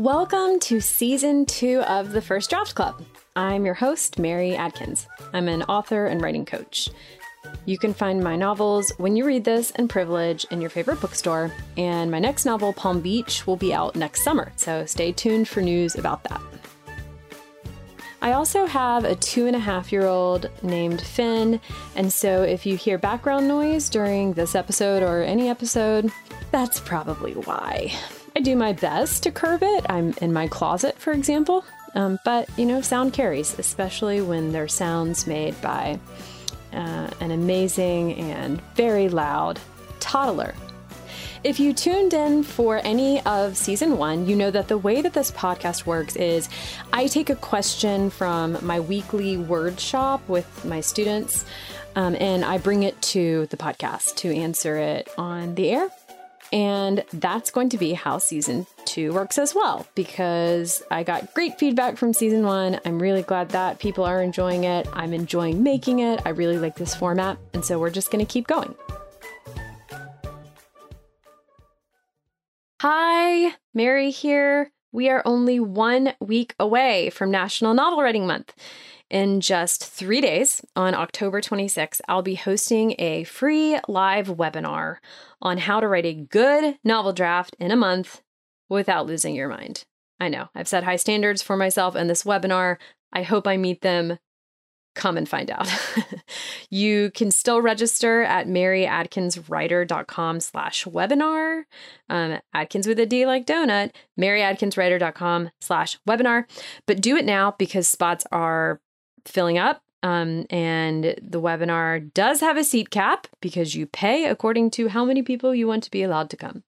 Welcome to season two of the First Draft Club. I'm your host, Mary Adkins. I'm an author and writing coach. You can find my novels When You Read This and Privilege in your favorite bookstore, and my next novel, Palm Beach, will be out next summer, so stay tuned for news about that. I also have a two and a half year old named Finn, and so if you hear background noise during this episode or any episode, that's probably why. I do my best to curb it. I'm in my closet, for example. Um, but, you know, sound carries, especially when they're sounds made by uh, an amazing and very loud toddler. If you tuned in for any of season one, you know that the way that this podcast works is I take a question from my weekly word shop with my students um, and I bring it to the podcast to answer it on the air. And that's going to be how season two works as well, because I got great feedback from season one. I'm really glad that people are enjoying it. I'm enjoying making it. I really like this format. And so we're just going to keep going. Hi, Mary here. We are only one week away from National Novel Writing Month. In just three days, on October 26th, I'll be hosting a free live webinar on how to write a good novel draft in a month without losing your mind. I know, I've set high standards for myself in this webinar. I hope I meet them. Come and find out. you can still register at maryadkinswriter.com slash webinar. Um, Adkins with a D like donut, maryadkinswriter.com slash webinar. But do it now because spots are filling up. Um, and the webinar does have a seat cap because you pay according to how many people you want to be allowed to come.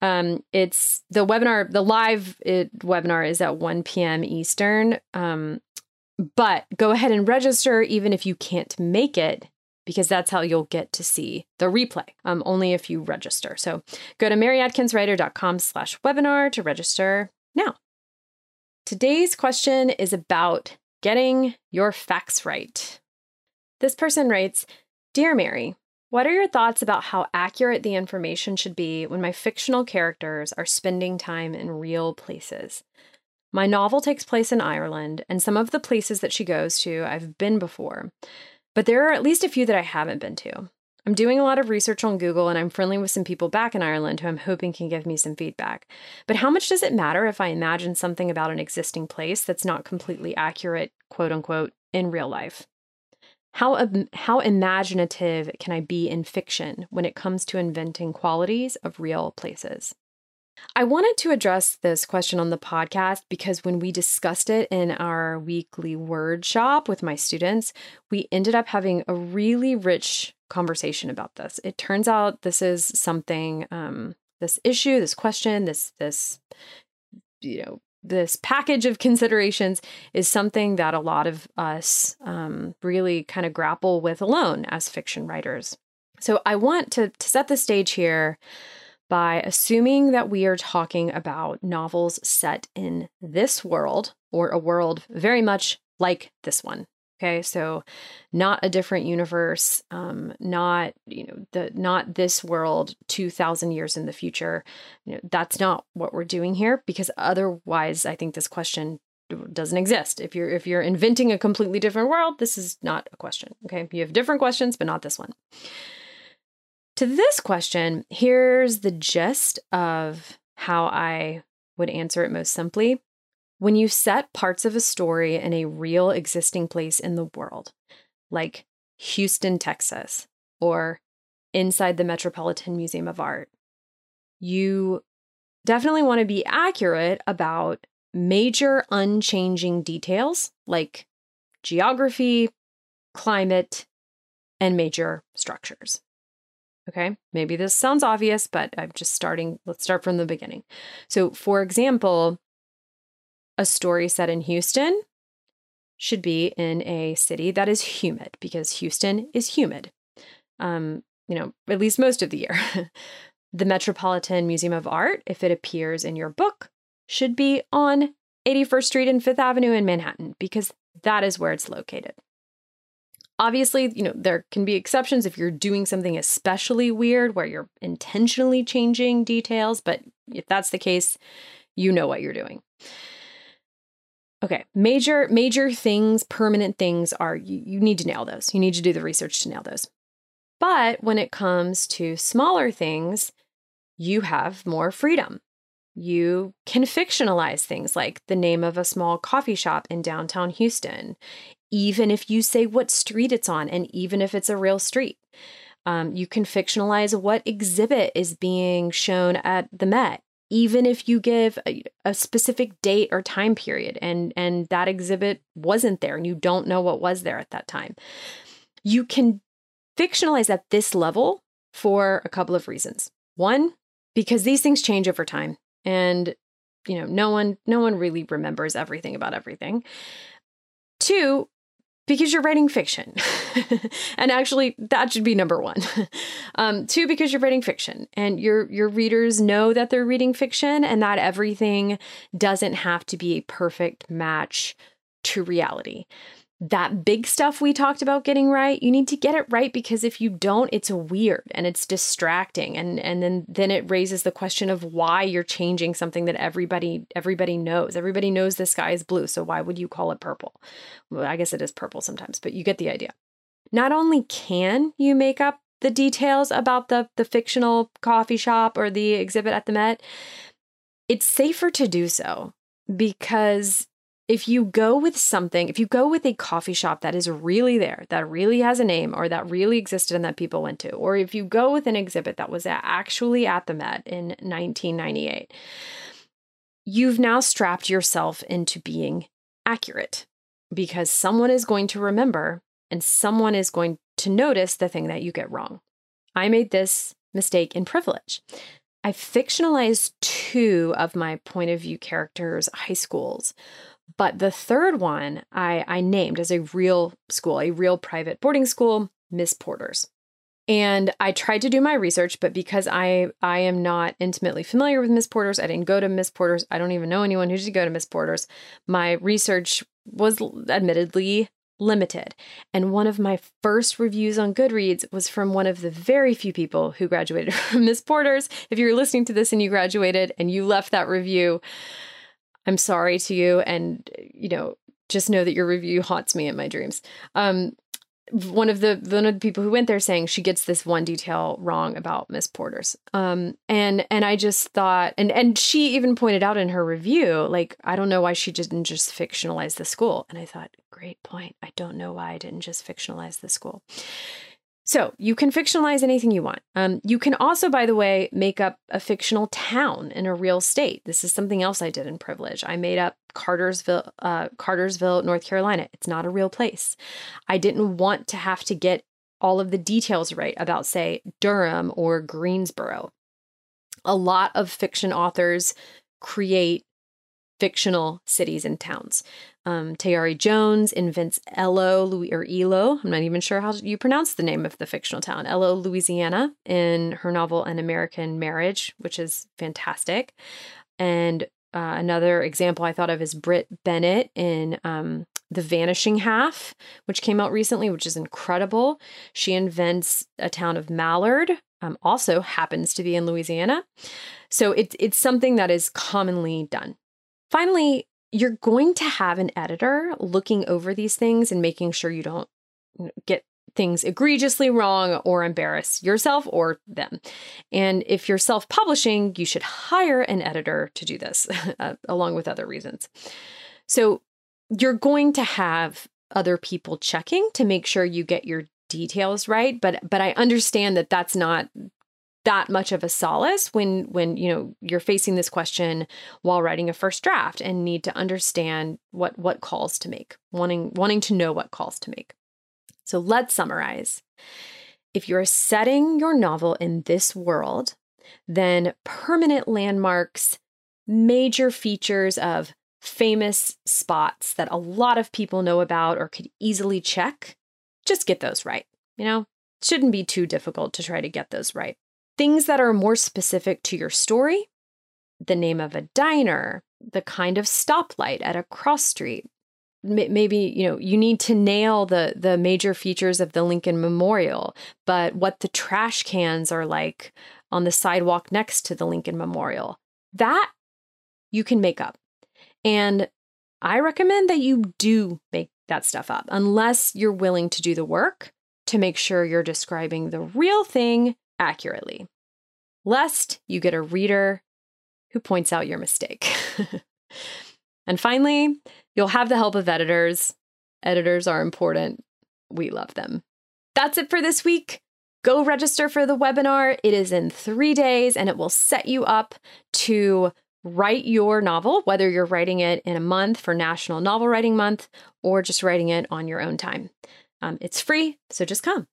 Um, it's the webinar, the live it, webinar is at 1 p.m. Eastern. Um, but go ahead and register even if you can't make it because that's how you'll get to see the replay um, only if you register so go to maryadkinswriter.com slash webinar to register now today's question is about Getting your facts right. This person writes Dear Mary, what are your thoughts about how accurate the information should be when my fictional characters are spending time in real places? My novel takes place in Ireland, and some of the places that she goes to I've been before, but there are at least a few that I haven't been to. I'm doing a lot of research on Google and I'm friendly with some people back in Ireland who I'm hoping can give me some feedback. But how much does it matter if I imagine something about an existing place that's not completely accurate, quote unquote, in real life? How, how imaginative can I be in fiction when it comes to inventing qualities of real places? I wanted to address this question on the podcast because when we discussed it in our weekly word shop with my students, we ended up having a really rich conversation about this. It turns out this is something, um, this issue, this question, this this you know this package of considerations is something that a lot of us um, really kind of grapple with alone as fiction writers. So I want to, to set the stage here by assuming that we are talking about novels set in this world or a world very much like this one. Okay, so not a different universe, um, not you know the not this world two thousand years in the future. You know that's not what we're doing here because otherwise, I think this question doesn't exist. If you're if you're inventing a completely different world, this is not a question. Okay, you have different questions, but not this one. To this question, here's the gist of how I would answer it most simply. When you set parts of a story in a real existing place in the world, like Houston, Texas, or inside the Metropolitan Museum of Art, you definitely want to be accurate about major unchanging details like geography, climate, and major structures. Okay, maybe this sounds obvious, but I'm just starting. Let's start from the beginning. So, for example, a story set in Houston should be in a city that is humid because Houston is humid. Um, you know, at least most of the year. the Metropolitan Museum of Art, if it appears in your book, should be on 81st Street and 5th Avenue in Manhattan because that is where it's located. Obviously, you know, there can be exceptions if you're doing something especially weird where you're intentionally changing details, but if that's the case, you know what you're doing. Okay, major major things, permanent things are you, you need to nail those. You need to do the research to nail those. But when it comes to smaller things, you have more freedom. You can fictionalize things like the name of a small coffee shop in downtown Houston, even if you say what street it's on and even if it's a real street. Um, you can fictionalize what exhibit is being shown at the Met, even if you give a, a, specific date or time period and and that exhibit wasn't there and you don't know what was there at that time. You can fictionalize at this level for a couple of reasons. One, because these things change over time and you know, no one no one really remembers everything about everything. Two, because you're writing fiction. and actually, that should be number one. um, two, because you're writing fiction and your your readers know that they're reading fiction and that everything doesn't have to be a perfect match to reality that big stuff we talked about getting right you need to get it right because if you don't it's weird and it's distracting. And and then then it raises the question of why you're changing something that everybody everybody knows. Everybody knows the sky is blue so why would you call it purple? Well i guess it is purple sometimes but you get the idea. Not only can you make up the details about the the fictional coffee shop or the exhibit at the met it's safer to do so because if you go with something, if you go with a coffee shop that is really there, that really has a name or that really existed and that people went to, or if you go with an exhibit that was actually at the Met in 1998, you've now strapped yourself into being accurate because someone is going to remember and someone is going to notice the thing that you get wrong. I made this mistake in privilege. I fictionalized two of my point of view characters' high schools but the third one I, I named as a real school, a real private boarding school, Miss Porter's. And I tried to do my research, but because I I am not intimately familiar with Miss Porter's, I didn't go to Miss Porter's. I don't even know anyone who did go to Miss Porter's. My research was admittedly limited. And one of my first reviews on Goodreads was from one of the very few people who graduated from Miss Porter's. If you're listening to this and you graduated and you left that review, I'm sorry to you. And, you know, just know that your review haunts me in my dreams. Um, one of the one of the people who went there saying she gets this one detail wrong about Miss Porter's. Um, and and I just thought, and and she even pointed out in her review, like I don't know why she didn't just fictionalize the school. And I thought, great point. I don't know why I didn't just fictionalize the school. So you can fictionalize anything you want. Um, you can also, by the way, make up a fictional town in a real state. This is something else I did in Privilege. I made up Cartersville, uh, Cartersville, North Carolina. It's not a real place. I didn't want to have to get all of the details right about, say, Durham or Greensboro. A lot of fiction authors create fictional cities and towns. Um, Tayari Jones invents Eloe, Louis, or Eloe. I'm not even sure how you pronounce the name of the fictional town, Eloe, Louisiana, in her novel An American Marriage, which is fantastic. And uh, another example I thought of is Brit Bennett in um, The Vanishing Half, which came out recently, which is incredible. She invents a town of Mallard, um, also happens to be in Louisiana. So it, it's something that is commonly done. Finally, you're going to have an editor looking over these things and making sure you don't get things egregiously wrong or embarrass yourself or them. And if you're self publishing, you should hire an editor to do this, uh, along with other reasons. So you're going to have other people checking to make sure you get your details right but but I understand that that's not that much of a solace when when you know you're facing this question while writing a first draft and need to understand what what calls to make wanting wanting to know what calls to make. So let's summarize. If you're setting your novel in this world then permanent landmarks major features of famous spots that a lot of people know about or could easily check just get those right you know? Shouldn't be too difficult to try to get those right things that are more specific to your story the name of a diner, the kind of stoplight at a cross street. Maybe you know you need to nail the the major features of the Lincoln Memorial, but what the trash cans are like on the sidewalk next to the Lincoln Memorial. That you can make up. And I recommend that you do make that stuff up unless you're willing to do the work to make sure you're describing the real thing accurately, lest you get a reader who points out your mistake. and finally, you'll have the help of editors. Editors are important. We love them. That's it for this week. Go register for the webinar. It is in three days and it will set you up to write your novel, whether you're writing it in a month for National Novel Writing Month or just writing it on your own time. Um, it's free, so just come.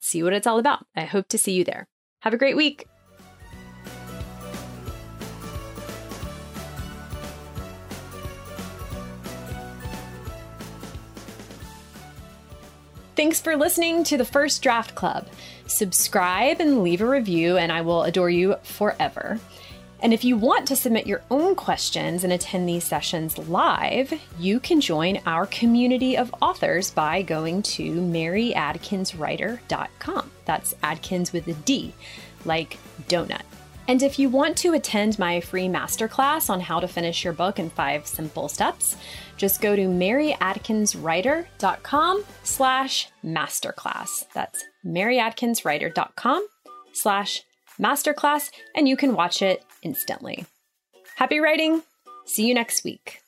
See what it's all about. I hope to see you there. Have a great week. Thanks for listening to the First Draft Club. Subscribe and leave a review, and I will adore you forever. And if you want to submit your own questions and attend these sessions live, you can join our community of authors by going to maryadkinswriter.com. That's Adkins with a D, like donut. And if you want to attend my free masterclass on how to finish your book in five simple steps, just go to maryadkinswriter.com slash masterclass. That's maryadkinswriter.com slash masterclass, and you can watch it instantly. Happy writing! See you next week.